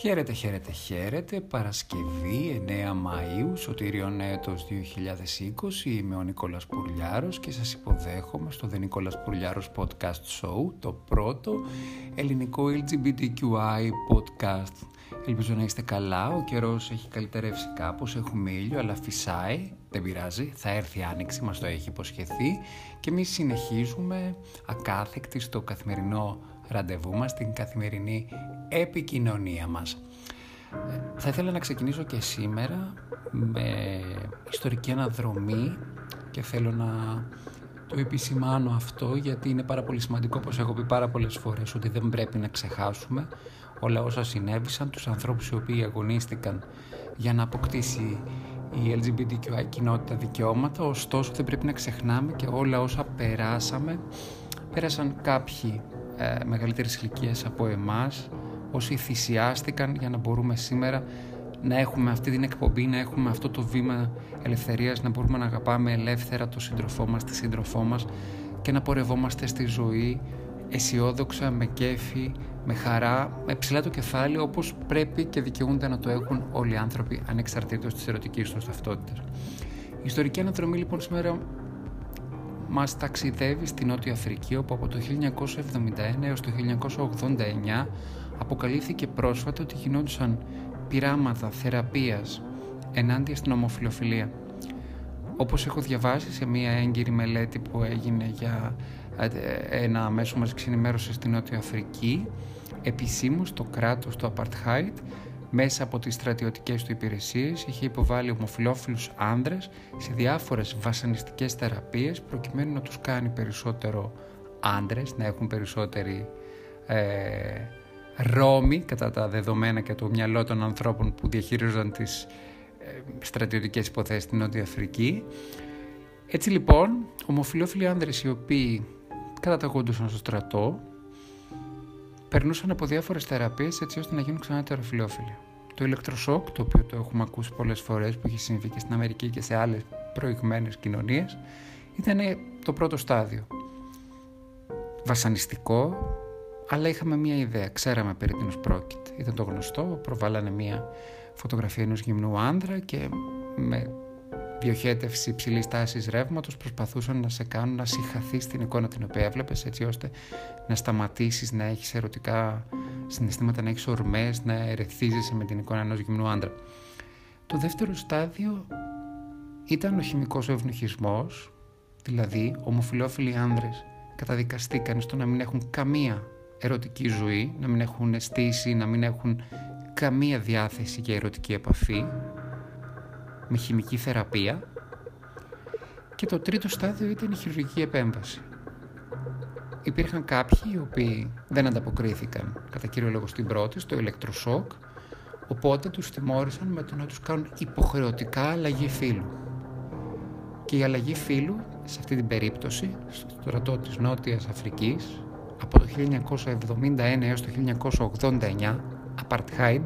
Χαίρετε, χαίρετε, χαίρετε. Παρασκευή 9 Μαΐου, Σωτήριον έτος 2020. Είμαι ο Νικόλας Πουρλιάρος και σας υποδέχομαι στο The Νικόλας Πουρλιάρος Podcast Show, το πρώτο ελληνικό LGBTQI podcast. Ελπίζω να είστε καλά, ο καιρός έχει καλυτερεύσει κάπως, έχουμε ήλιο, αλλά φυσάει, δεν πειράζει, θα έρθει άνοιξη, μας το έχει υποσχεθεί και εμείς συνεχίζουμε ακάθεκτοι στο καθημερινό ραντεβού μας, την καθημερινή επικοινωνία μας. Ε, θα ήθελα να ξεκινήσω και σήμερα με ιστορική αναδρομή και θέλω να το επισημάνω αυτό γιατί είναι πάρα πολύ σημαντικό όπως έχω πει πάρα πολλές φορές ότι δεν πρέπει να ξεχάσουμε. Όλα όσα συνέβησαν, τους ανθρώπους οι οποίοι αγωνίστηκαν για να αποκτήσει η LGBTQI κοινότητα δικαιώματα. Ωστόσο δεν πρέπει να ξεχνάμε και όλα όσα περάσαμε. Πέρασαν κάποιοι ε, μεγαλύτερης ηλικία από εμάς όσοι θυσιάστηκαν για να μπορούμε σήμερα να έχουμε αυτή την εκπομπή, να έχουμε αυτό το βήμα ελευθερίας, να μπορούμε να αγαπάμε ελεύθερα το σύντροφό μας, τη σύντροφό μας και να πορευόμαστε στη ζωή αισιόδοξα, με κέφι, με χαρά, με ψηλά το κεφάλι όπως πρέπει και δικαιούνται να το έχουν όλοι οι άνθρωποι ανεξαρτήτως της ερωτικής τους ταυτότητας. Η ιστορική αναδρομή λοιπόν σήμερα μας ταξιδεύει στη Νότια Αφρική όπου από το 1971 έως το 1989 αποκαλύφθηκε πρόσφατα ότι γινόντουσαν πειράματα θεραπείας ενάντια στην ομοφιλοφιλία. Όπως έχω διαβάσει σε μία έγκυρη μελέτη που έγινε για ε, ένα μέσο μας ενημέρωση στη Νότια Αφρική, επισήμως το κράτος του Apartheid μέσα από τις στρατιωτικές του υπηρεσίες είχε υποβάλει ομοφιλόφιλους άνδρες σε διάφορες βασανιστικές θεραπείες προκειμένου να τους κάνει περισσότερο άνδρες, να έχουν περισσότερη ε, ρόμη κατά τα δεδομένα και το μυαλό των ανθρώπων που διαχείριζαν τις ε, στρατιωτικές υποθέσεις στην Νότια Αφρική. Έτσι λοιπόν, ομοφιλόφιλοι άνδρες οι οποίοι καταταγόντουσαν στο στρατό περνούσαν από διάφορες θεραπείες έτσι ώστε να γίνουν ξανά τεροφιλόφιλοι. Το ηλεκτροσόκ, το οποίο το έχουμε ακούσει πολλές φορές που έχει συμβεί και στην Αμερική και σε άλλες προηγμένες κοινωνίες, ήταν το πρώτο στάδιο. Βασανιστικό, αλλά είχαμε μία ιδέα, ξέραμε περί τίνος πρόκειται. Ήταν το γνωστό, προβάλανε μία φωτογραφία ενός γυμνού άνδρα και με διοχέτευση υψηλής τάσης ρεύματος προσπαθούσαν να σε κάνουν να συγχαθεί στην εικόνα την οποία έβλεπες, έτσι ώστε να σταματήσεις να έχεις ερωτικά συναισθήματα, να έχεις ορμές, να ερεθίζεσαι με την εικόνα ενός γυμνού άντρα. Το δεύτερο στάδιο ήταν ο χημικός ευνοχισμός, δηλαδή ομοφυλόφιλοι άνδρες καταδικαστήκαν στο να μην έχουν καμία ερωτική ζωή, να μην έχουν αισθήσει, να μην έχουν καμία διάθεση για ερωτική επαφή με χημική θεραπεία και το τρίτο στάδιο ήταν η χειρουργική επέμβαση. Υπήρχαν κάποιοι οι οποίοι δεν ανταποκρίθηκαν κατά κύριο λόγο στην πρώτη, στο ηλεκτροσόκ, οπότε τους τιμώρησαν με το να τους κάνουν υποχρεωτικά αλλαγή φύλου. Και η αλλαγή φύλου, σε αυτή την περίπτωση, στο στρατό της Νότιας Αφρικής, από το 1971 έως το 1989, apartheid,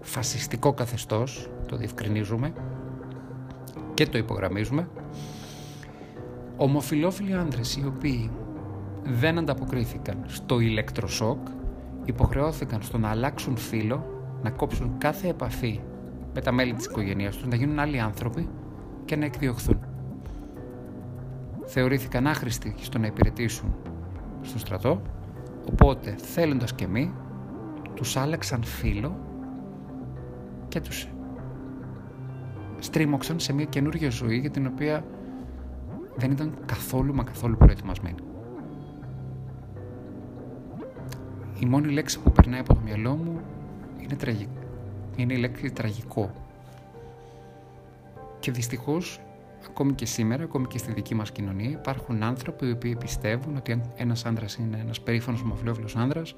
φασιστικό καθεστώς, το διευκρινίζουμε, και το υπογραμμίζουμε, ομοφιλόφιλοι άντρες οι οποίοι δεν ανταποκρίθηκαν στο ηλεκτροσόκ υποχρεώθηκαν στο να αλλάξουν φύlo, να κόψουν κάθε επαφή με τα μέλη της οικογένειας τους, να γίνουν άλλοι άνθρωποι και να εκδιωχθούν. Θεωρήθηκαν άχρηστοι στο να υπηρετήσουν στο στρατό, οπότε θέλοντας και μη, τους άλλαξαν φύlo και τους στρίμωξαν σε μια καινούργια ζωή για την οποία δεν ήταν καθόλου μα καθόλου προετοιμασμένοι. Η μόνη λέξη που περνάει από το μυαλό μου είναι, τραγι... είναι η λέξη τραγικό. Και δυστυχώς, ακόμη και σήμερα, ακόμη και στη δική μας κοινωνία, υπάρχουν άνθρωποι οι οποίοι πιστεύουν ότι αν ένας άντρας είναι ένας περήφανος ομοφυλόφιλος άνδρας,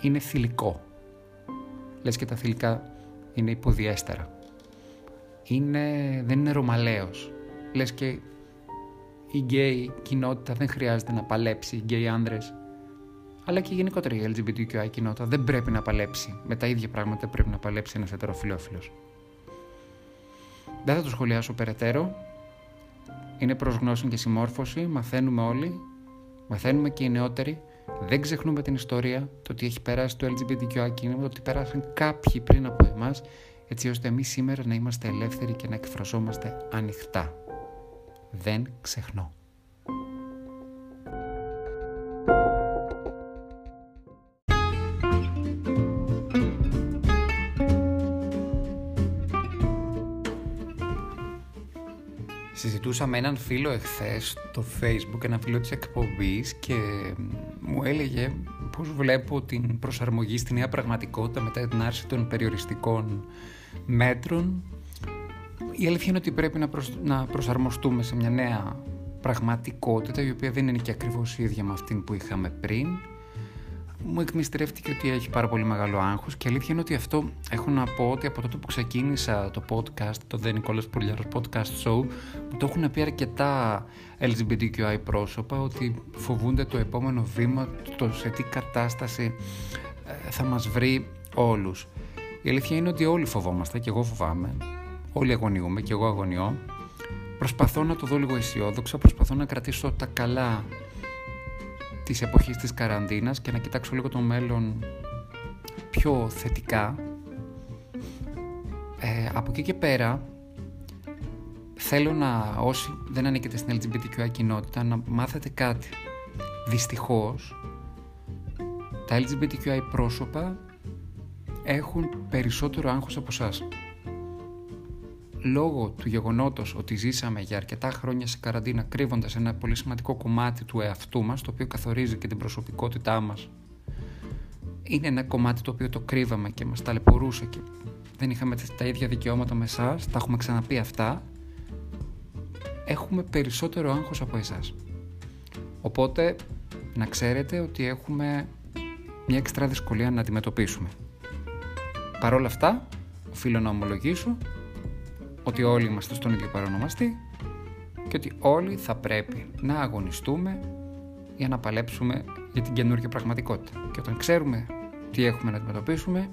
είναι θηλυκό. Λες και τα θηλυκά είναι υποδιέστερα. Είναι, δεν είναι ρωμαλαίος. Λες και η γκέι κοινότητα δεν χρειάζεται να παλέψει, οι γκέι άνδρες, αλλά και γενικότερα η LGBTQI κοινότητα δεν πρέπει να παλέψει. Με τα ίδια πράγματα πρέπει να παλέψει ένας ετεροφυλόφιλος. Δεν θα το σχολιάσω περαιτέρω. Είναι προς γνώση και συμμόρφωση, μαθαίνουμε όλοι, μαθαίνουμε και οι νεότεροι Δεν ξεχνούμε την ιστορία, το ότι έχει περάσει το LGBTQI κίνημα, το ότι πέρασαν κάποιοι πριν από εμάς, έτσι ώστε εμείς σήμερα να είμαστε ελεύθεροι και να εκφραζόμαστε ανοιχτά. Δεν ξεχνώ. Συζητούσα με έναν φίλο εχθές στο facebook, έναν φίλο της εκπομπής και μου έλεγε πώς βλέπω την προσαρμογή στη νέα πραγματικότητα μετά την άρση των περιοριστικών μέτρων. Η αλήθεια είναι ότι πρέπει να, να προσαρμοστούμε σε μια νέα πραγματικότητα η οποία δεν είναι και ακριβώς ίδια με αυτήν που είχαμε πριν μου εκμυστρεύτηκε ότι έχει πάρα πολύ μεγάλο άγχος και αλήθεια είναι ότι αυτό έχω να πω ότι από τότε που ξεκίνησα το podcast, το The Nicolas Πουρλιάρος Podcast Show, μου το έχουν πει αρκετά LGBTQI πρόσωπα ότι φοβούνται το επόμενο βήμα, το σε τι κατάσταση ε, θα μας βρει όλους. Η αλήθεια είναι ότι όλοι φοβόμαστε και εγώ φοβάμαι, όλοι αγωνιούμε και εγώ αγωνιώ. Προσπαθώ να το δω λίγο αισιόδοξα, προσπαθώ να κρατήσω τα καλά της εποχής της καραντίνας και να κοιτάξω λίγο το μέλλον πιο θετικά. Ε, από εκεί και πέρα θέλω να όσοι δεν ανήκετε στην LGBTQI κοινότητα να μάθετε κάτι. Δυστυχώς τα LGBTQI πρόσωπα έχουν περισσότερο άγχος από εσάς λόγω του γεγονότος ότι ζήσαμε για αρκετά χρόνια σε καραντίνα κρύβοντας ένα πολύ σημαντικό κομμάτι του εαυτού μας, το οποίο καθορίζει και την προσωπικότητά μας, είναι ένα κομμάτι το οποίο το κρύβαμε και μας ταλαιπωρούσε και δεν είχαμε τα ίδια δικαιώματα με εσάς, τα έχουμε ξαναπεί αυτά, έχουμε περισσότερο άγχος από εσάς. Οπότε να ξέρετε ότι έχουμε μια εξτρά δυσκολία να αντιμετωπίσουμε. Παρ' όλα αυτά, οφείλω να ομολογήσω ότι όλοι είμαστε στον ίδιο παρονομαστή και ότι όλοι θα πρέπει να αγωνιστούμε για να παλέψουμε για την καινούργια πραγματικότητα. Και όταν ξέρουμε τι έχουμε να αντιμετωπίσουμε,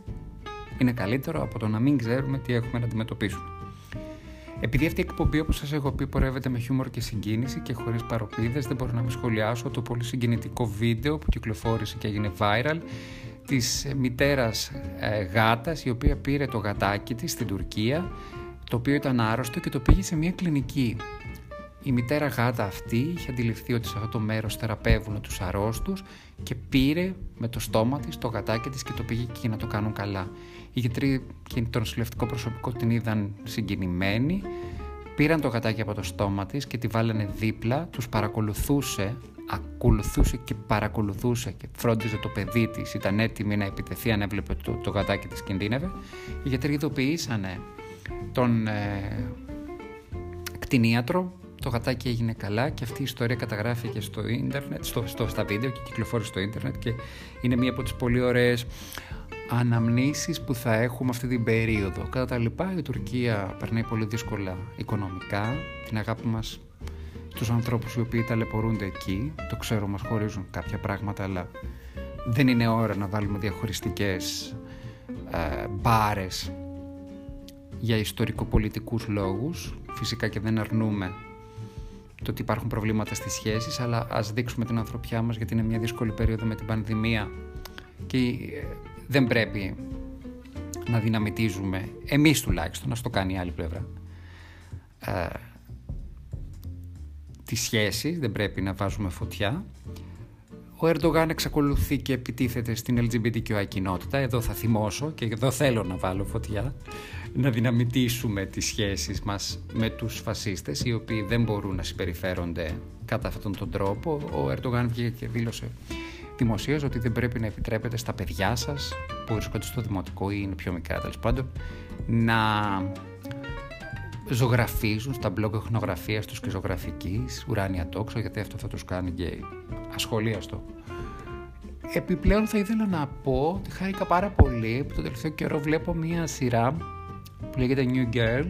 είναι καλύτερο από το να μην ξέρουμε τι έχουμε να αντιμετωπίσουμε. Επειδή αυτή η εκπομπή, όπως σας έχω πει, πορεύεται με χιούμορ και συγκίνηση και χωρίς παροπίδες, δεν μπορώ να μην σχολιάσω το πολύ συγκινητικό βίντεο που κυκλοφόρησε και έγινε viral της μητέρας ε, γάτας, η οποία πήρε το γατάκι της στην Τουρκία το οποίο ήταν άρρωστο και το πήγε σε μια κλινική. Η μητέρα γάτα αυτή είχε αντιληφθεί ότι σε αυτό το μέρος θεραπεύουν τους αρρώστους και πήρε με το στόμα της το γατάκι της και το πήγε εκεί να το κάνουν καλά. Οι γιατροί και το νοσηλευτικό προσωπικό την είδαν συγκινημένοι, πήραν το γατάκι από το στόμα της και τη βάλανε δίπλα, τους παρακολουθούσε, ακολουθούσε και παρακολουθούσε και φρόντιζε το παιδί της, ήταν έτοιμη να επιτεθεί αν έβλεπε το, το γατάκι της κινδύνευε. Οι γιατροί ειδοποιήσανε τον ε, κτηνίατρο. Το γατάκι έγινε καλά και αυτή η ιστορία καταγράφηκε στο ίντερνετ, στο, στο, στα βίντεο και κυκλοφόρησε στο ίντερνετ και είναι μία από τις πολύ ωραίες αναμνήσεις που θα έχουμε αυτή την περίοδο. Κατά τα λοιπά η Τουρκία περνάει πολύ δύσκολα οικονομικά, την αγάπη μας τους ανθρώπους οι οποίοι ταλαιπωρούνται εκεί, το ξέρω μας χωρίζουν κάποια πράγματα αλλά δεν είναι ώρα να βάλουμε διαχωριστικές ε, μπάρες για ιστορικοπολιτικούς λόγους. Φυσικά και δεν αρνούμε το ότι υπάρχουν προβλήματα στις σχέσεις, αλλά ας δείξουμε την ανθρωπιά μας γιατί είναι μια δύσκολη περίοδο με την πανδημία και ε, δεν πρέπει να δυναμητίζουμε, εμείς τουλάχιστον, να στο κάνει η άλλη πλευρά, ε, τις σχέσεις, δεν πρέπει να βάζουμε φωτιά. Ο Ερντογάν εξακολουθεί και επιτίθεται στην LGBTQI κοινότητα, εδώ θα θυμώσω και εδώ θέλω να βάλω φωτιά να δυναμητήσουμε τις σχέσεις μας με τους φασίστες οι οποίοι δεν μπορούν να συμπεριφέρονται κατά αυτόν τον τρόπο. Ο Ερντογάν βγήκε και δήλωσε δημοσίως ότι δεν πρέπει να επιτρέπετε στα παιδιά σας που βρίσκονται στο δημοτικό ή είναι πιο μικρά τέλος πάντων να ζωγραφίζουν στα μπλοκ εχνογραφίας τους και ζωγραφικής ουράνια τόξο γιατί αυτό θα τους κάνει γκέι. Ασχολίαστο. Επιπλέον θα ήθελα να πω ότι χάρηκα πάρα πολύ που το τελευταίο καιρό βλέπω μία σειρά που λέγεται New Girl.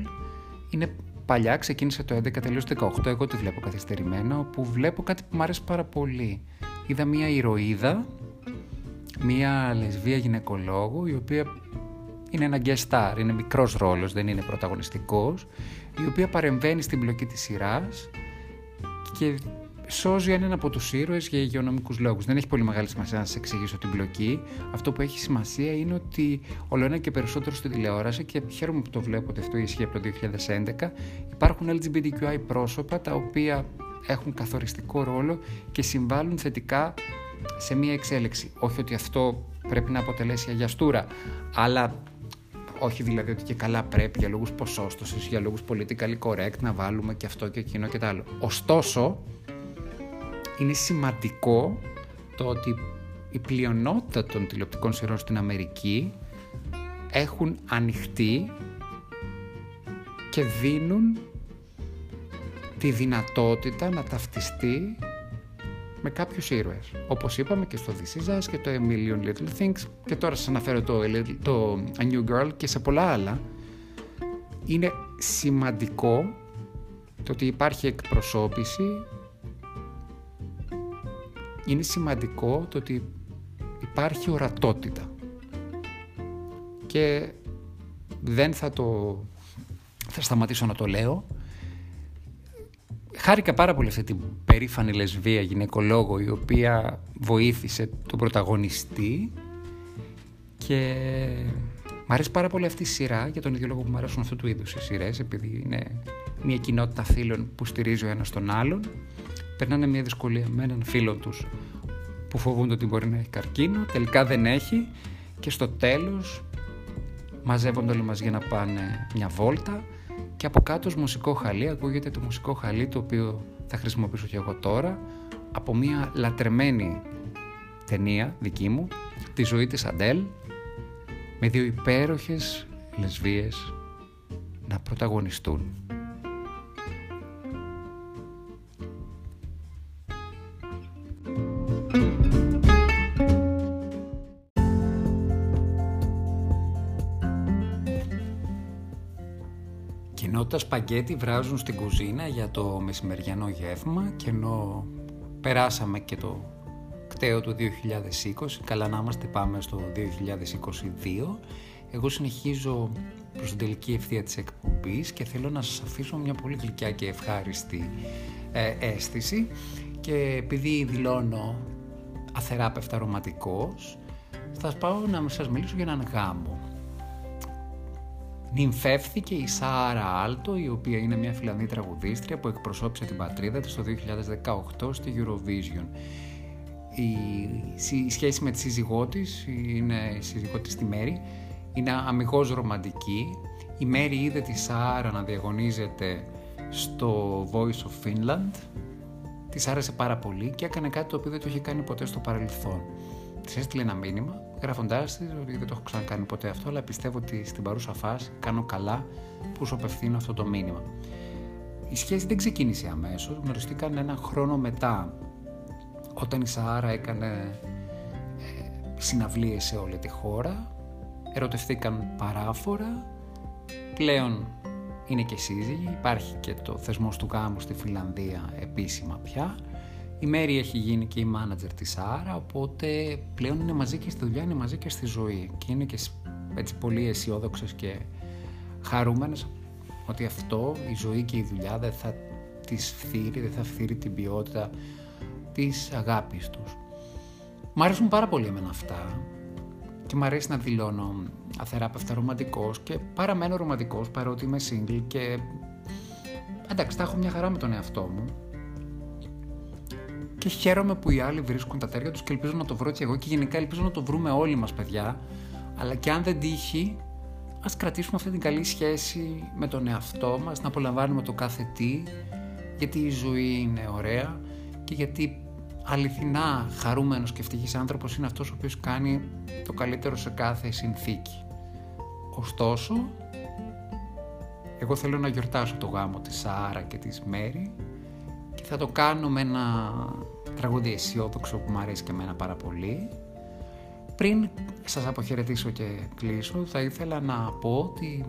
Είναι παλιά, ξεκίνησε το 11, τελείωσε το 18, εγώ τη βλέπω καθυστερημένα, όπου βλέπω κάτι που μου αρέσει πάρα πολύ. Είδα μία ηρωίδα, μία λεσβία γυναικολόγου, η οποία είναι ένα guest star, είναι μικρός ρόλος, δεν είναι πρωταγωνιστικός, η οποία παρεμβαίνει στην πλοκή της σειράς και σώζει έναν από τους ήρωες για υγειονομικούς λόγους. Δεν έχει πολύ μεγάλη σημασία να σας εξηγήσω την πλοκή. Αυτό που έχει σημασία είναι ότι όλο ένα και περισσότερο στην τηλεόραση και χαίρομαι που το βλέπω ότι αυτό ισχύει από το 2011 υπάρχουν LGBTQI πρόσωπα τα οποία έχουν καθοριστικό ρόλο και συμβάλλουν θετικά σε μία εξέλιξη. Όχι ότι αυτό πρέπει να αποτελέσει αγιαστούρα, αλλά όχι δηλαδή ότι και καλά πρέπει για λόγους ποσόστοσης, για λόγους politically correct να βάλουμε και αυτό και εκείνο και τα άλλο. Ωστόσο, είναι σημαντικό το ότι η πλειονότητα των τηλεοπτικών σειρών στην Αμερική έχουν ανοιχτεί και δίνουν τη δυνατότητα να ταυτιστεί με κάποιους ήρωες. Όπως είπαμε και στο This Is Us και το A Million Little Things και τώρα σας αναφέρω το, το A New Girl και σε πολλά άλλα. Είναι σημαντικό το ότι υπάρχει εκπροσώπηση είναι σημαντικό το ότι υπάρχει ορατότητα και δεν θα το θα σταματήσω να το λέω χάρηκα πάρα πολύ αυτή την περήφανη λεσβία γυναικολόγο η οποία βοήθησε τον πρωταγωνιστή και μ' αρέσει πάρα πολύ αυτή η σειρά για τον ίδιο λόγο που μου αρέσουν αυτού του είδους οι σειρές επειδή είναι μια κοινότητα φίλων που στηρίζει ο ένας τον άλλον. Περνάνε μια δυσκολία με έναν φίλο τους που φοβούνται ότι μπορεί να έχει καρκίνο τελικά δεν έχει και στο τέλος μαζεύονται όλοι μαζί για να πάνε μια βόλτα και από κάτω ως μουσικό χαλί ακούγεται το μουσικό χαλί το οποίο θα χρησιμοποιήσω και εγώ τώρα από μια λατρεμένη ταινία δική μου, τη ζωή της Αντέλ με δύο υπέροχες λεσβίες να πρωταγωνιστούν. Τα σπαγκέτι βράζουν στην κουζίνα για το μεσημεριανό γεύμα και ενώ περάσαμε και το κταίο του 2020, καλά να είμαστε πάμε στο 2022, εγώ συνεχίζω προς την τελική ευθεία της εκπομπής και θέλω να σας αφήσω μια πολύ γλυκιά και ευχάριστη ε, αίσθηση. Και επειδή δηλώνω αθεράπευτα ρομαντικός, θα πάω να σας μιλήσω για έναν γάμο νυμφεύθηκε η Σάρα Άλτο, η οποία είναι μια φιλανδή τραγουδίστρια που εκπροσώπησε την πατρίδα της το 2018 στη Eurovision. Η, σχέση με τη σύζυγό της, είναι η σύζυγό της τη Μέρη, είναι αμυγός ρομαντική. Η Μέρη είδε τη Σάρα να διαγωνίζεται στο Voice of Finland. Της άρεσε πάρα πολύ και έκανε κάτι το οποίο δεν το είχε κάνει ποτέ στο παρελθόν. Της έστειλε ένα μήνυμα γράφοντάς της ότι δεν το έχω ξανακάνει ποτέ αυτό, αλλά πιστεύω ότι στην παρούσα φάση κάνω καλά που σου απευθύνω αυτό το μήνυμα. Η σχέση δεν ξεκίνησε αμέσως, γνωριστήκαν ένα χρόνο μετά, όταν η Σαάρα έκανε ε, συναυλίες σε όλη τη χώρα, ερωτευθήκαν παράφορα, πλέον είναι και σύζυγοι, υπάρχει και το θεσμός του γάμου στη Φιλανδία επίσημα πια η Μέρη έχει γίνει και η μάνατζερ της Άρα, οπότε πλέον είναι μαζί και στη δουλειά, είναι μαζί και στη ζωή. Και είναι και έτσι πολύ αισιόδοξες και χαρούμενες ότι αυτό, η ζωή και η δουλειά δεν θα τις φθείρει, δεν θα φθείρει την ποιότητα της αγάπης τους. Μ' αρέσουν πάρα πολύ εμένα αυτά και μ' αρέσει να δηλώνω αθεράπευτα ρομαντικός και παραμένω ρομαντικός παρότι είμαι single και εντάξει, τα έχω μια χαρά με τον εαυτό μου και χαίρομαι που οι άλλοι βρίσκουν τα τέρια τους και ελπίζω να το βρω και εγώ και γενικά ελπίζω να το βρούμε όλοι μας παιδιά αλλά και αν δεν τύχει ας κρατήσουμε αυτή την καλή σχέση με τον εαυτό μας να απολαμβάνουμε το κάθε τι γιατί η ζωή είναι ωραία και γιατί αληθινά χαρούμενος και ευτυχής άνθρωπος είναι αυτός ο οποίος κάνει το καλύτερο σε κάθε συνθήκη. Ωστόσο, εγώ θέλω να γιορτάσω το γάμο της Σάρα και της Μέρη και θα το κάνω με ένα τραγούδι αισιόδοξο που μου αρέσει και εμένα πάρα πολύ. Πριν σας αποχαιρετήσω και κλείσω, θα ήθελα να πω ότι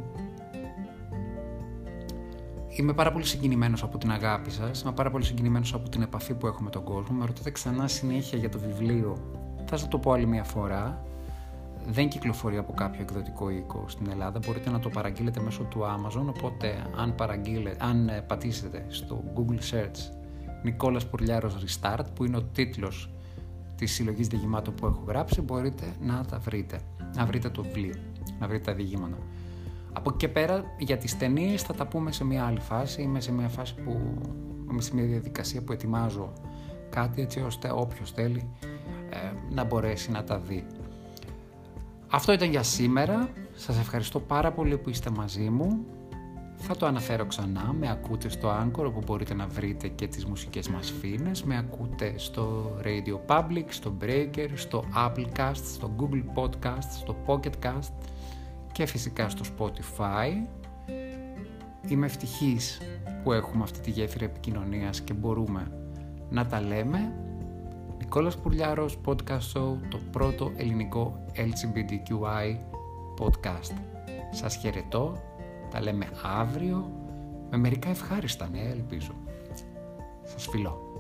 είμαι πάρα πολύ συγκινημένος από την αγάπη σας, είμαι πάρα πολύ συγκινημένος από την επαφή που έχω με τον κόσμο. Με ρωτάτε ξανά συνέχεια για το βιβλίο, θα σας το πω άλλη μια φορά. Δεν κυκλοφορεί από κάποιο εκδοτικό οίκο στην Ελλάδα, μπορείτε να το παραγγείλετε μέσω του Amazon, οπότε αν, αν πατήσετε στο Google Search Νικόλας Πουρλιάρος Restart που είναι ο τίτλος της συλλογής διηγημάτων που έχω γράψει μπορείτε να τα βρείτε, να βρείτε το βιβλίο, να βρείτε τα διηγήματα. Από εκεί και πέρα για τις ταινίες θα τα πούμε σε μια άλλη φάση, είμαι σε μια φάση που είμαι σε μια διαδικασία που ετοιμάζω κάτι έτσι ώστε όποιος θέλει ε, να μπορέσει να τα δει. Αυτό ήταν για σήμερα. Σας ευχαριστώ πάρα πολύ που είστε μαζί μου. Θα το αναφέρω ξανά, με ακούτε στο Anchor όπου μπορείτε να βρείτε και τις μουσικές μας φίνες, με ακούτε στο Radio Public, στο Breaker, στο Applecast, στο Google Podcast, στο Pocketcast και φυσικά στο Spotify. Είμαι ευτυχής που έχουμε αυτή τη γέφυρα επικοινωνίας και μπορούμε να τα λέμε. Νικόλας Πουρλιάρος Podcast Show, το πρώτο ελληνικό LGBTQI podcast. Σας χαιρετώ τα λέμε αύριο με μερικά ευχάριστα νέα, ελπίζω. Σας φιλώ.